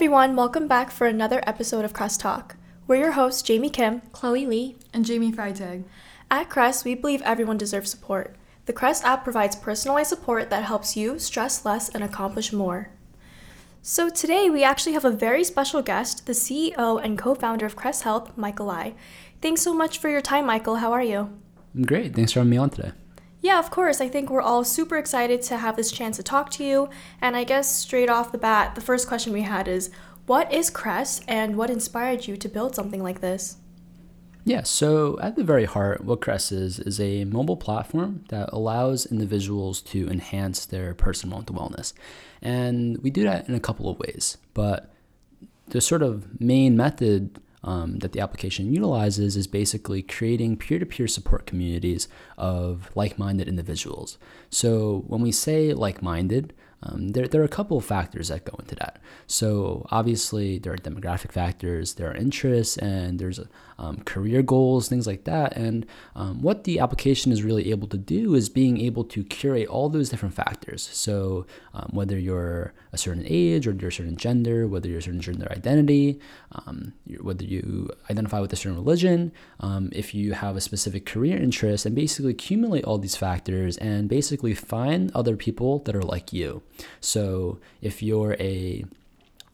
everyone, welcome back for another episode of Crest Talk. We're your hosts, Jamie Kim, Chloe Lee, and Jamie Freitag. At Crest, we believe everyone deserves support. The Crest app provides personalized support that helps you stress less and accomplish more. So today we actually have a very special guest, the CEO and co-founder of Crest Health, Michael Lai. Thanks so much for your time, Michael. How are you? I'm great. Thanks for having me on today. Yeah, of course. I think we're all super excited to have this chance to talk to you. And I guess straight off the bat, the first question we had is what is Crest and what inspired you to build something like this? Yeah, so at the very heart, what Crest is, is a mobile platform that allows individuals to enhance their personal mental wellness. And we do that in a couple of ways. But the sort of main method um, that the application utilizes is basically creating peer to peer support communities of like minded individuals. So when we say like minded, um, there, there are a couple of factors that go into that. So obviously there are demographic factors, there are interests, and there's um, career goals, things like that. And um, what the application is really able to do is being able to curate all those different factors. So um, whether you're a certain age or you're a certain gender, whether you're a certain gender identity, um, whether you identify with a certain religion, um, if you have a specific career interest, and basically accumulate all these factors and basically find other people that are like you. So if you're a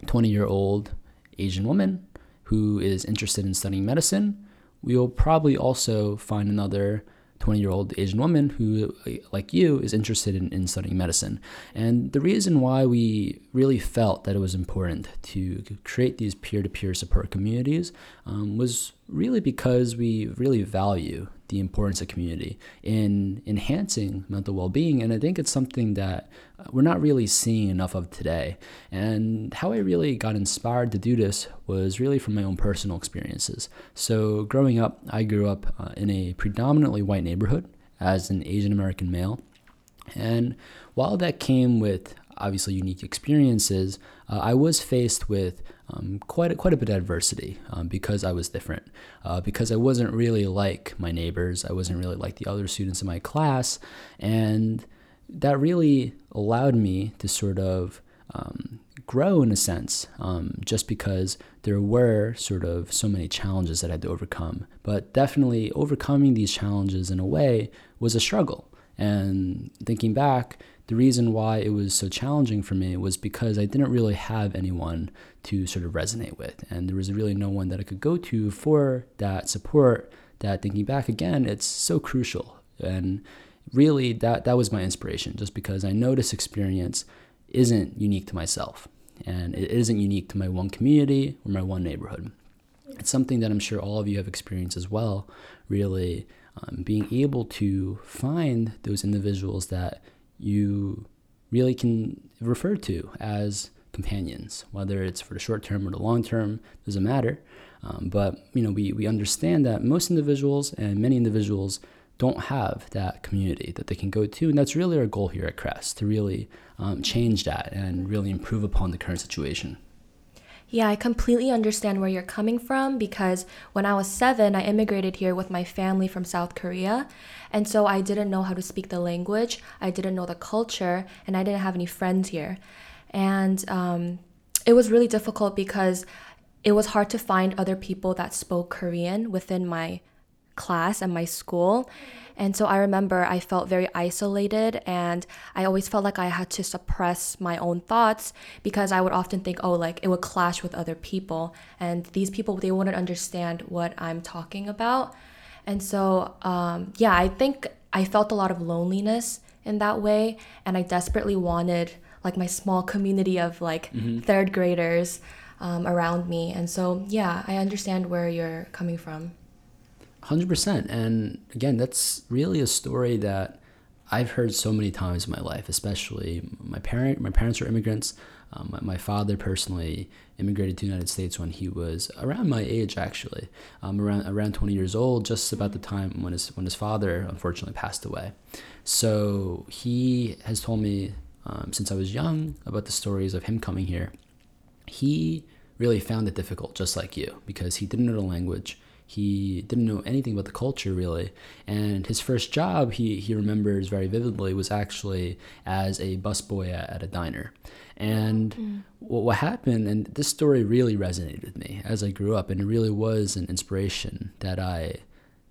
20 year old Asian woman who is interested in studying medicine, we'll probably also find another 20 year old Asian woman who, like you, is interested in, in studying medicine. And the reason why we really felt that it was important to create these peer to peer support communities um, was really because we really value the importance of community in enhancing mental well-being. And i think it's something that we're not really seeing enough of today. And how i really got inspired to do this was really from my own personal experiences. So growing up i grew up uh, in a predominantly white neighborhood as an asian american male. And while that came with obviously unique experiences, uh, I was faced with um, quite a, quite a bit of adversity um, because I was different, uh, because I wasn't really like my neighbors, I wasn't really like the other students in my class, and that really allowed me to sort of um, grow in a sense, um, just because there were sort of so many challenges that I had to overcome. But definitely overcoming these challenges in a way was a struggle. And thinking back, the reason why it was so challenging for me was because I didn't really have anyone to sort of resonate with. And there was really no one that I could go to for that support that thinking back again, it's so crucial. And really that that was my inspiration just because I know this experience isn't unique to myself and it isn't unique to my one community or my one neighborhood. It's something that I'm sure all of you have experienced as well, really um, being able to find those individuals that you really can refer to as companions, whether it's for the short term or the long term, doesn't matter. Um, but you know, we, we understand that most individuals and many individuals don't have that community that they can go to, and that's really our goal here at Crest to really um, change that and really improve upon the current situation. Yeah, I completely understand where you're coming from because when I was seven, I immigrated here with my family from South Korea. And so I didn't know how to speak the language, I didn't know the culture, and I didn't have any friends here. And um, it was really difficult because it was hard to find other people that spoke Korean within my class and my school. And so I remember I felt very isolated and I always felt like I had to suppress my own thoughts because I would often think, oh, like it would clash with other people. And these people, they wouldn't understand what I'm talking about. And so, um, yeah, I think I felt a lot of loneliness in that way. And I desperately wanted like my small community of like mm-hmm. third graders um, around me. And so, yeah, I understand where you're coming from. 100%. And again, that's really a story that I've heard so many times in my life, especially my parent. My parents are immigrants. Um, my, my, father personally immigrated to the United States when he was around my age, actually, um, around around 20 years old, just about the time when his when his father unfortunately passed away. So he has told me um, since I was young about the stories of him coming here. He really found it difficult, just like you, because he didn't know the language He didn't know anything about the culture really. And his first job, he, he remembers very vividly, was actually as a busboy at, at a diner. And mm. what, what happened, and this story really resonated with me as I grew up, and it really was an inspiration that I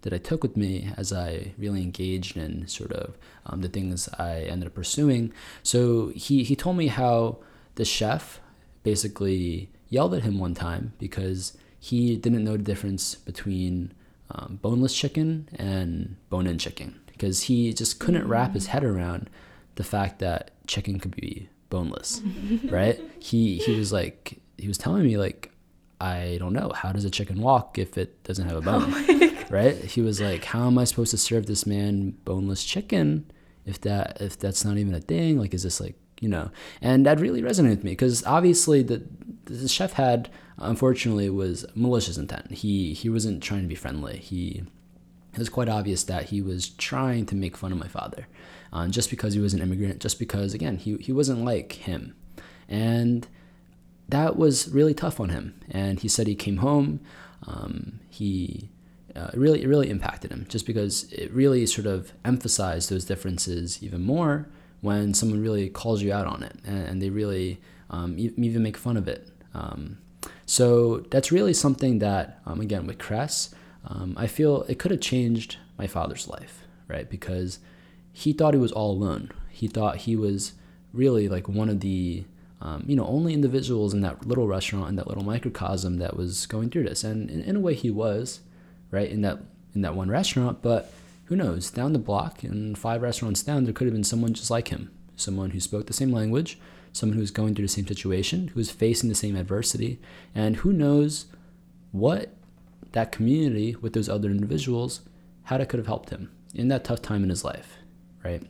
that I took with me as I really engaged in sort of um, the things I ended up pursuing. So he, he told me how the chef basically yelled at him one time because he didn't know the difference between um, boneless chicken and bone in chicken because he just couldn't wrap his head around the fact that chicken could be boneless, right? He he was like he was telling me like I don't know how does a chicken walk if it doesn't have a bone, oh right? He was like, how am I supposed to serve this man boneless chicken if that if that's not even a thing? Like, is this like you know? And that really resonated with me because obviously the the chef had unfortunately was malicious intent. He he wasn't trying to be friendly. He it was quite obvious that he was trying to make fun of my father, uh, just because he was an immigrant, just because again he he wasn't like him, and that was really tough on him. And he said he came home. Um, he uh, really it really impacted him just because it really sort of emphasized those differences even more when someone really calls you out on it and, they really um, even make fun of it. Um, so that's really something that um, again with Crest, um, I feel it could have changed my father's life, right? Because he thought he was all alone. He thought he was really like one of the um, you know, only individuals in that little restaurant in that little microcosm that was going through this. And in, in, a way, he was, right, in that in that one restaurant. But who knows? Down the block and five restaurants down, there could have been someone just like him, someone who spoke the same language, someone who was going through the same situation, who was facing the same adversity, and who knows what that community with those other individuals, how that could have helped him in that tough time in his life, right?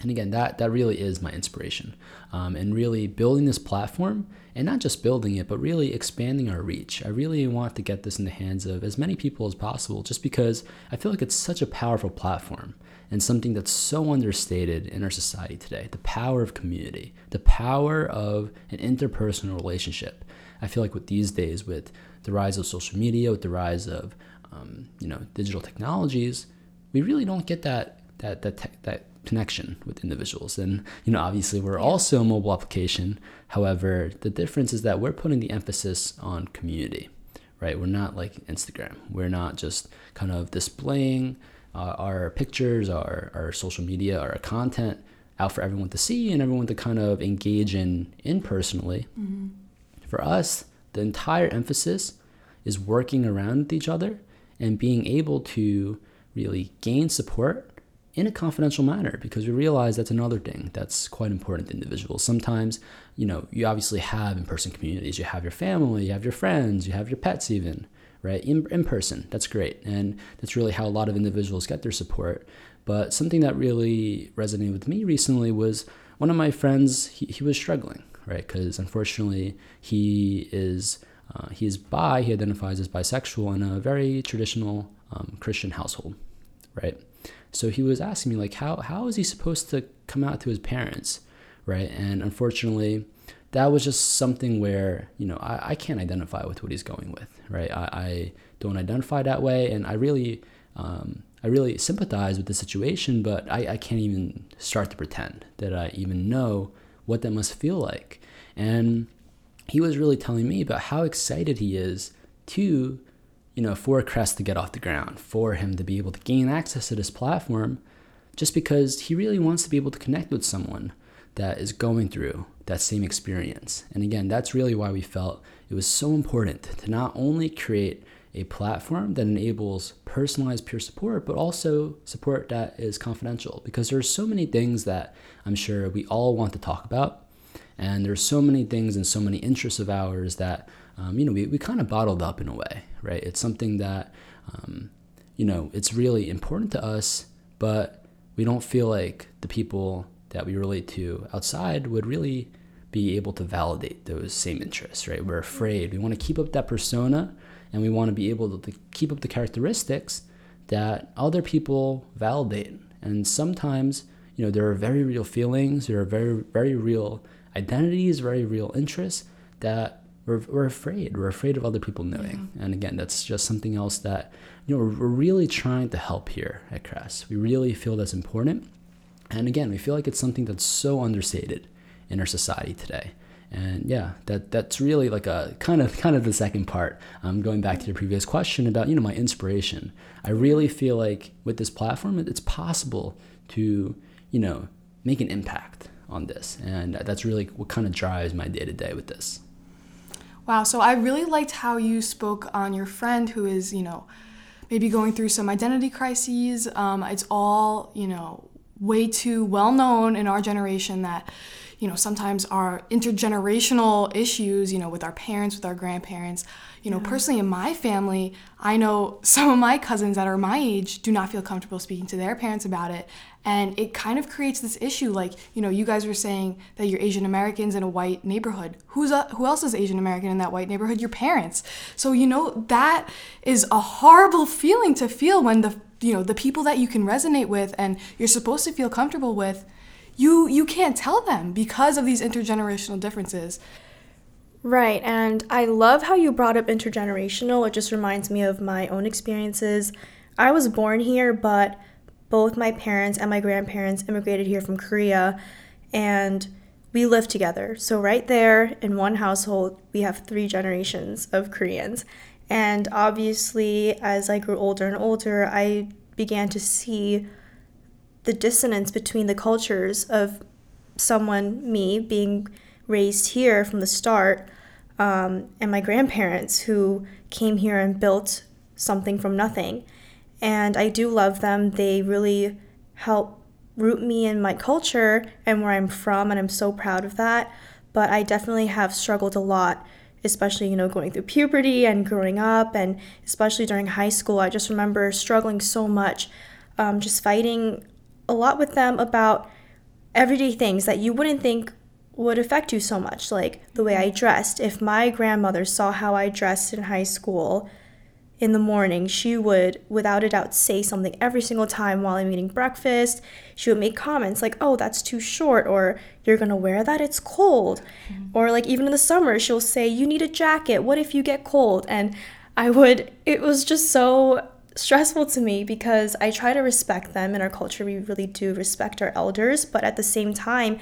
and again that that really is my inspiration um, and really building this platform and not just building it but really expanding our reach. I really want to get this in the hands of as many people as possible just because i feel like it's such a powerful platform and something that's so understated in our society today. The power of community the power of an interpersonal relationship. I feel like with these days with the rise of social media with the rise of um, you know digital technologies we really don't get that that that te- that connection with individuals. And you know, obviously, we're also a mobile application. However, the difference is that we're putting the emphasis on community, right? We're not like Instagram. We're not just kind of displaying uh, our pictures, our our social media, our content out for everyone to see and everyone to kind of engage in impersonally. Mm-hmm. For us, the entire emphasis is working around each other and being able to really gain support in a confidential manner because we realize that's another thing that's quite important to individuals. Sometimes, you know, you obviously have in person communities, you have your family, you have your friends, you have your pets, even, right? In, in person, that's great. And that's really how a lot of individuals get their support. But something that really resonated with me recently was one of my friends, he, he was struggling, right? Because unfortunately, he is. Uh, he is bi, he identifies as bisexual in a very traditional um, Christian household, right? So he was asking me like, how how is he supposed to come out to his parents, right? And unfortunately, that was just something where you know I, I can't identify with what he's going with, right? I, I don't identify that way, and I really um, I really sympathize with the situation, but I, I can't even start to pretend that I even know what that must feel like. And he was really telling me about how excited he is to you know, for Crest to get off the ground, for him to be able to gain access to this platform, just because he really wants to be able to connect with someone that is going through that same experience. And again, that's really why we felt it was so important to not only create a platform that enables personalized peer support, but also support that is confidential. Because there are so many things that I'm sure we all want to talk about. And there's so many things and so many interests of ours that um, you know, we, we kind of bottled up in a way, right? It's something that, um, you know, it's really important to us, but we don't feel like the people that we relate to outside would really be able to validate those same interests, right? We're afraid. We want to keep up that persona and we want to be able to keep up the characteristics that other people validate. And sometimes, you know, there are very real feelings, there are very, very real identities, very real interest that we're, we're afraid. We're afraid of other people knowing. Yeah. And again, that's just something else that, you know, we're, we're really trying to help here at Crest. We really feel that's important. And again, we feel like it's something that's so understated in our society today. And yeah, that that's really like a kind of kind of the second part. Um, going back to your previous question about you know my inspiration. I really feel like with this platform, it's possible to you know make an impact on this, and that's really what kind of drives my day to day with this. Wow, so I really liked how you spoke on your friend who is you know maybe going through some identity crises. Um, it's all you know way too well known in our generation that you know sometimes our intergenerational issues you know with our parents with our grandparents you know yeah. personally in my family i know some of my cousins that are my age do not feel comfortable speaking to their parents about it. And it kind of creates this issue like you know you guys were saying that you're asian americans in a white neighborhood. Who's a, who else is asian american in that white neighborhood? Your parents. So you know that is a horrible feeling to feel when the you know the people that you can resonate with and you're supposed to feel comfortable with you you can't tell them because of these intergenerational differences. Right and i love how you brought up intergenerational. It just reminds me of my own experiences. I was born here but both my parents and my grandparents immigrated here from korea and we live together. So right there in one household we have three generations of koreans. And obviously, as I grew older and older, I began to see the dissonance between the cultures of someone, me, being raised here from the start, um, and my grandparents who came here and built something from nothing. And I do love them. They really help root me in my culture and where I'm from, and I'm so proud of that. But I definitely have struggled a lot especially, you know, going through puberty and growing up, and especially during high school. I just remember struggling so much, um, just fighting a lot with them about everyday things that you wouldn't think would affect you so much, like the way I dressed. If my grandmother saw how I dressed in high school, in the morning, she would, without a doubt, say something every single time while I'm eating breakfast. She would make comments like, oh, that's too short, or you're gonna wear that, it's cold. Mm-hmm. Or, like, even in the summer, she'll say, you need a jacket, what if you get cold? And I would, it was just so stressful to me because I try to respect them. In our culture, we really do respect our elders, but at the same time,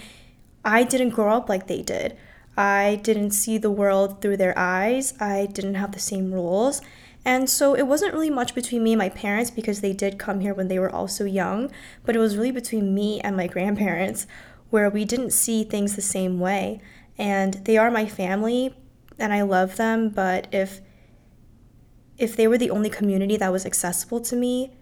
I didn't grow up like they did. I didn't see the world through their eyes, I didn't have the same rules. And so it wasn't really much between me and my parents because they did come here when they were also young, but it was really between me and my grandparents where we didn't see things the same way. And they are my family and I love them, but if if they were the only community that was accessible to me,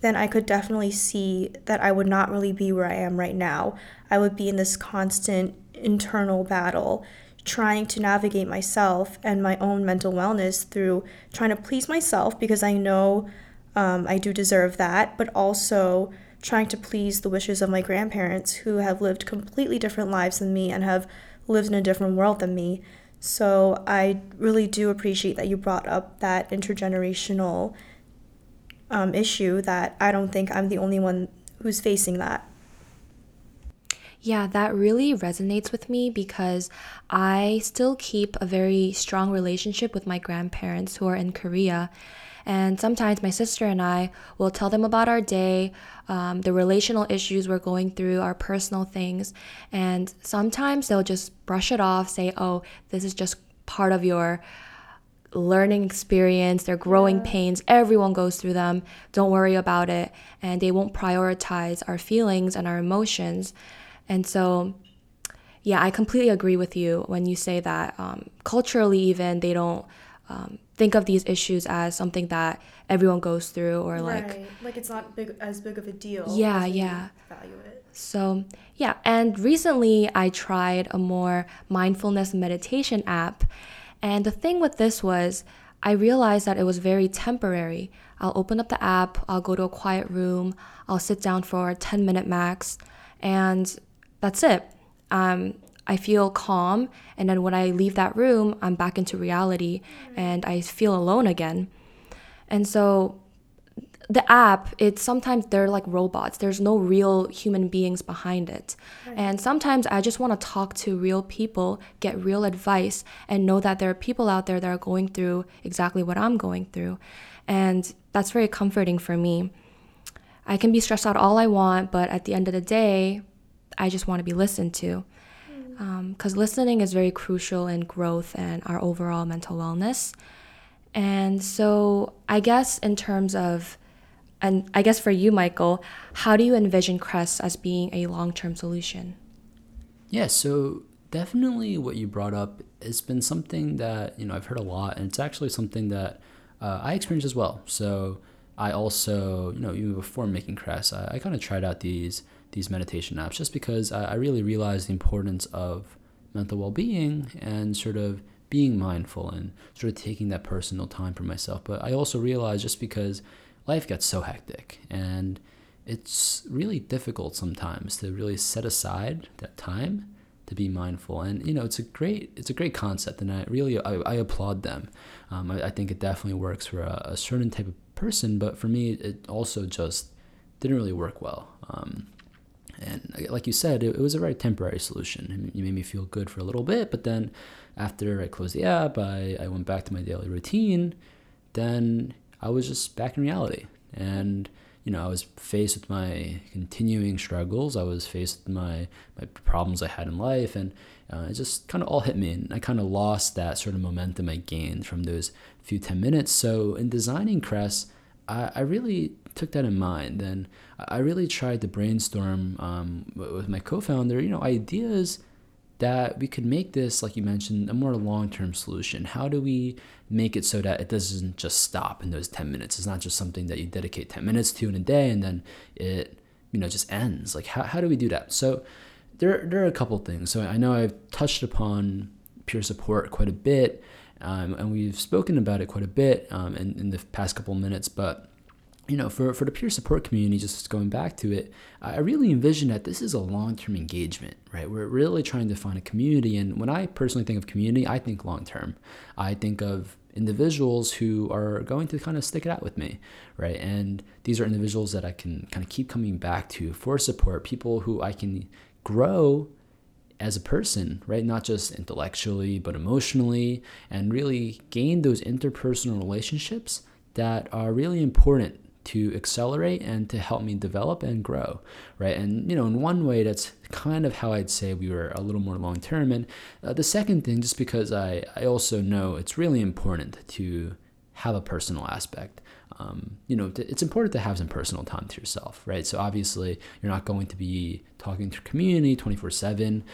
then I could definitely see that I would not really be where I am right now. I would be in this constant internal battle trying to navigate myself and my own mental wellness through trying to please myself because I know um, I do deserve that, but also trying to please the wishes of my grandparents who have lived completely different lives than me and have lived in a different world than me. So I really do appreciate that you brought up that intergenerational um, issue that I don't think I'm the only one who's facing that. Yeah, that really resonates with me because I still keep a very strong relationship with my grandparents who are in Korea. And sometimes my sister and I will tell them about our day, um, the relational issues we're going through, our personal things. And sometimes they'll just brush it off, say, oh, this is just part of your learning experience, their growing yeah. pains. Everyone goes through them. Don't worry about it. And they won't prioritize our feelings and our emotions. And so, yeah, I completely agree with you when you say that um, culturally, even they don't um, think of these issues as something that everyone goes through or like right. like it's not big as big of a deal. Yeah, yeah. Value it. So yeah, and recently I tried a more mindfulness meditation app, and the thing with this was I realized that it was very temporary. I'll open up the app, I'll go to a quiet room, I'll sit down for a 10 minute max, and that's it. Um, I feel calm, and then when I leave that room, I'm back into reality and I feel alone again. And so the app, it's sometimes they're like robots. There's no real human beings behind it. Right. And sometimes I just want to talk to real people, get real advice, and know that there are people out there that are going through exactly what I'm going through. And that's very comforting for me. I can be stressed out all I want, but at the end of the day, I just want to be listened to. Because um, listening is very crucial in growth and our overall mental wellness. And so, I guess, in terms of, and I guess for you, Michael, how do you envision Crest as being a long term solution? Yeah, so definitely what you brought up has been something that, you know, I've heard a lot, and it's actually something that uh, I experienced as well. So, I also, you know, even before making Crest, I, I kind of tried out these these meditation apps just because I, I really realized the importance of mental well being and sort of being mindful and sort of taking that personal time for myself. But I also realized just because life gets so hectic and it's really difficult sometimes to really set aside that time to be mindful. And you know it's a great it's a great concept and i really i, I applaud them. Um, I, I, think it definitely works for a, a, certain type of person but for me it also just didn't really work well. Um, and like you said, it, it, was a very temporary solution. You made me feel good for a little bit, but then after I closed the app, I, I went back to my daily routine. Then I was just back in reality. And, you know, I was faced with my continuing struggles. I was faced with my, my problems I had in life. And uh, it just kind of all hit me. And I kind of lost that sort of momentum I gained from those few 10 minutes. So in designing Crest, I, I really took that in mind. And I really tried to brainstorm um, with my co-founder, you know, ideas that we could make this, like you mentioned, a more long-term solution. How do we make it so that it doesn't just stop in those 10 minutes? It's not just something that you dedicate 10 minutes to in a day and then it, you know, just ends. Like how, how do we do that? So there, there are a couple things. So I know I've touched upon peer support quite a bit, um, and we've spoken about it quite a bit um, in, in the past couple minutes, but you know, for, for the peer support community, just going back to it, I really envision that this is a long term engagement, right? We're really trying to find a community. And when I personally think of community, I think long term. I think of individuals who are going to kind of stick it out with me, right? And these are individuals that I can kind of keep coming back to for support, people who I can grow as a person, right? Not just intellectually, but emotionally, and really gain those interpersonal relationships that are really important to accelerate and to help me develop and grow right and you know in one way that's kind of how i'd say we were a little more long term and uh, the second thing just because i i also know it's really important to have a personal aspect um, you know it's important to have some personal time to yourself right so obviously you're not going to be talking to community 24 um, 7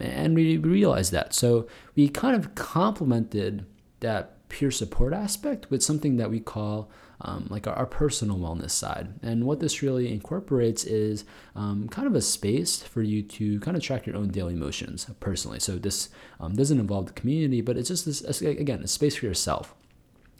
and we realized that so we kind of complemented that peer support aspect with something that we call um, like our, our, personal wellness side. And what this really incorporates is um, kind of a space for you to kind of track your own daily emotions personally. So this um, doesn't involve the community, but it's just this, again, a space for yourself.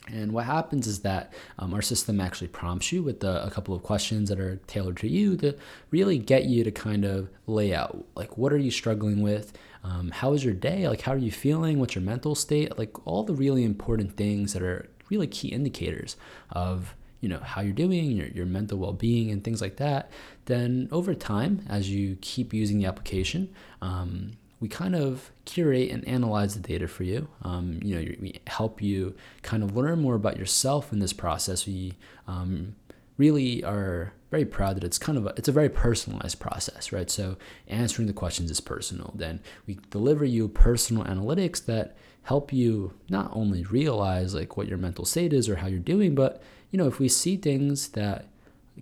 And what happens is that um, our system actually prompts you with the, a couple of questions that are tailored to you to really get you to kind of lay out like what are you struggling with, um, how is your day, like how are you feeling, what's your mental state, like all the really important things that are really key indicators of you know how you're doing your, your mental well-being and things like that. Then over time as you keep using the application um, we kind of curate and analyze the data for you. Um, you know, we help you kind of learn more about yourself in this process. We um, really are very proud that it's kind of a, it's a very personalized process, right? So answering the questions is personal. Then we deliver you personal analytics that help you not only realize like what your mental state is or how you're doing, but you know, if we see things that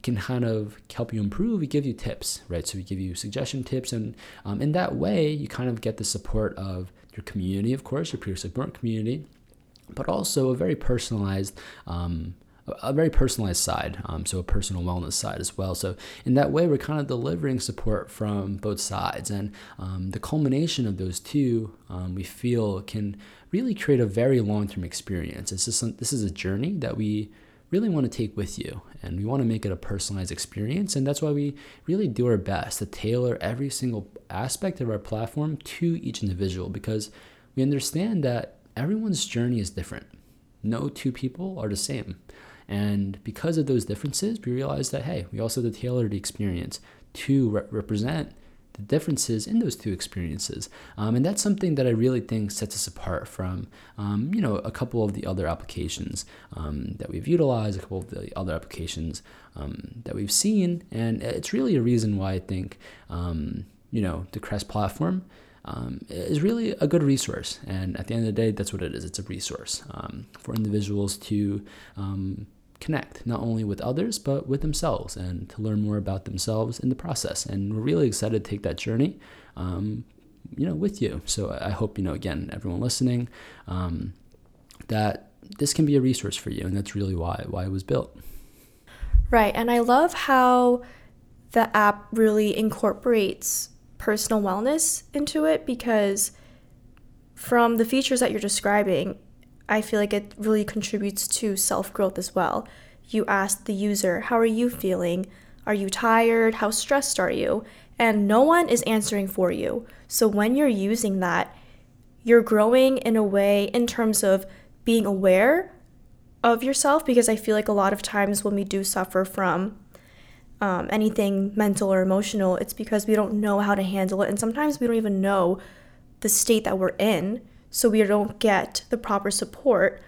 can kind of help you improve, we give you tips, right? So we give you suggestion tips, and um, in that way, you kind of get the support of your community, of course, your peer support community, but also a very personalized um, a very personalized side, um, so a personal wellness side as well. So in that way, we're kind of delivering support from both sides, and um, the culmination of those two, um, we feel, can really create a very long-term experience. It's this is a journey that we really want to take with you, and we want to make it a personalized experience, and that's why we really do our best to tailor every single aspect of our platform to each individual because we understand that everyone's journey is different. No two people are the same. And because of those differences, we realize that, hey, we also have to tailor the experience to re- represent the differences in those two experiences. Um, and that's something that I really think sets us apart from, um, you know, a couple of the other applications um, that we've utilized, a couple of the other applications um, that we've seen. And it's really a reason why I think, um, you know, the Crest platform um, is really a good resource. And at the end of the day, that's what it is. It's a resource for individuals to connect not only with others but with themselves and to learn more about themselves in the process. And we're really excited to take that journey um, you know with you. So i hope you know again everyone listening um, that this can be a resource for you and that's really why why it was built. Right and i love how the app really incorporates personal wellness into it because from the features that you're describing I feel like it really contributes to self growth as well. You ask the user, How are you feeling? Are you tired? How stressed are you? And no one is answering for you. So when you're using that, you're growing in a way in terms of being aware of yourself because I feel like a lot of times when we do suffer from um, anything mental or emotional, it's because we don't know how to handle it. And sometimes we don't even know the state that we're in so we don't get the proper support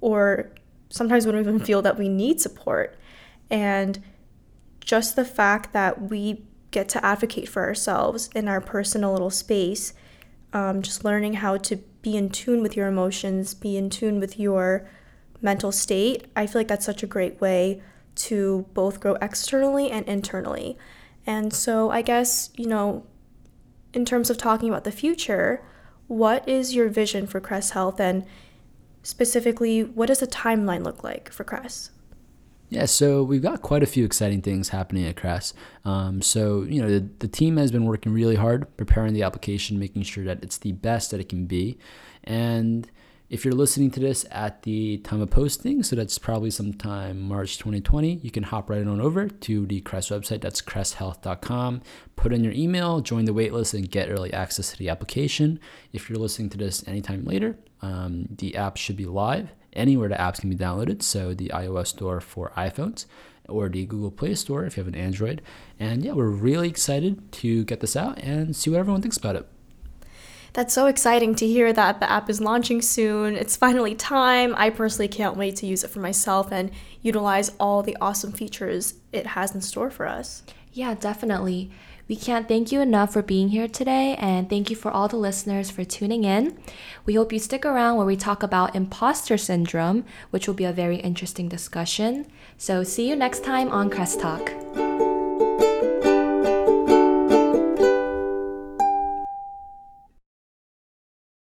or sometimes we don't even feel that we need support. And just the fact that we get to advocate for ourselves in our personal little space um, just learning how to be in tune with your emotions be in tune with your mental state i feel like that's such a great way to both grow externally and internally. And so i guess you know in terms of talking about the future what is your vision for Crest Health and specifically what does the timeline look like for Crest? Yeah, so we've got quite a few exciting things happening at Crest. Um, so, you know, the, the team has been working really hard preparing the application, making sure that it's the best that it can be. And if you're listening to this at the time of posting, so that's probably sometime March 2020, you can hop right on over to the Crest website. That's cresthealth.com. Put in your email, join the waitlist, and get early access to the application. If you're listening to this anytime later, um, the app should be live anywhere the apps can be downloaded. So the iOS store for iPhones or the Google Play Store if you have an Android. And yeah, we're really excited to get this out and see what everyone thinks about it. That's so exciting to hear that the app is launching soon. It's finally time. I personally can't wait to use it for myself and utilize all the awesome features it has in store for us. Yeah, definitely. We can't thank you enough for being here today, and thank you for all the listeners for tuning in. We hope you stick around where we talk about imposter syndrome, which will be a very interesting discussion. So, see you next time on Crest Talk.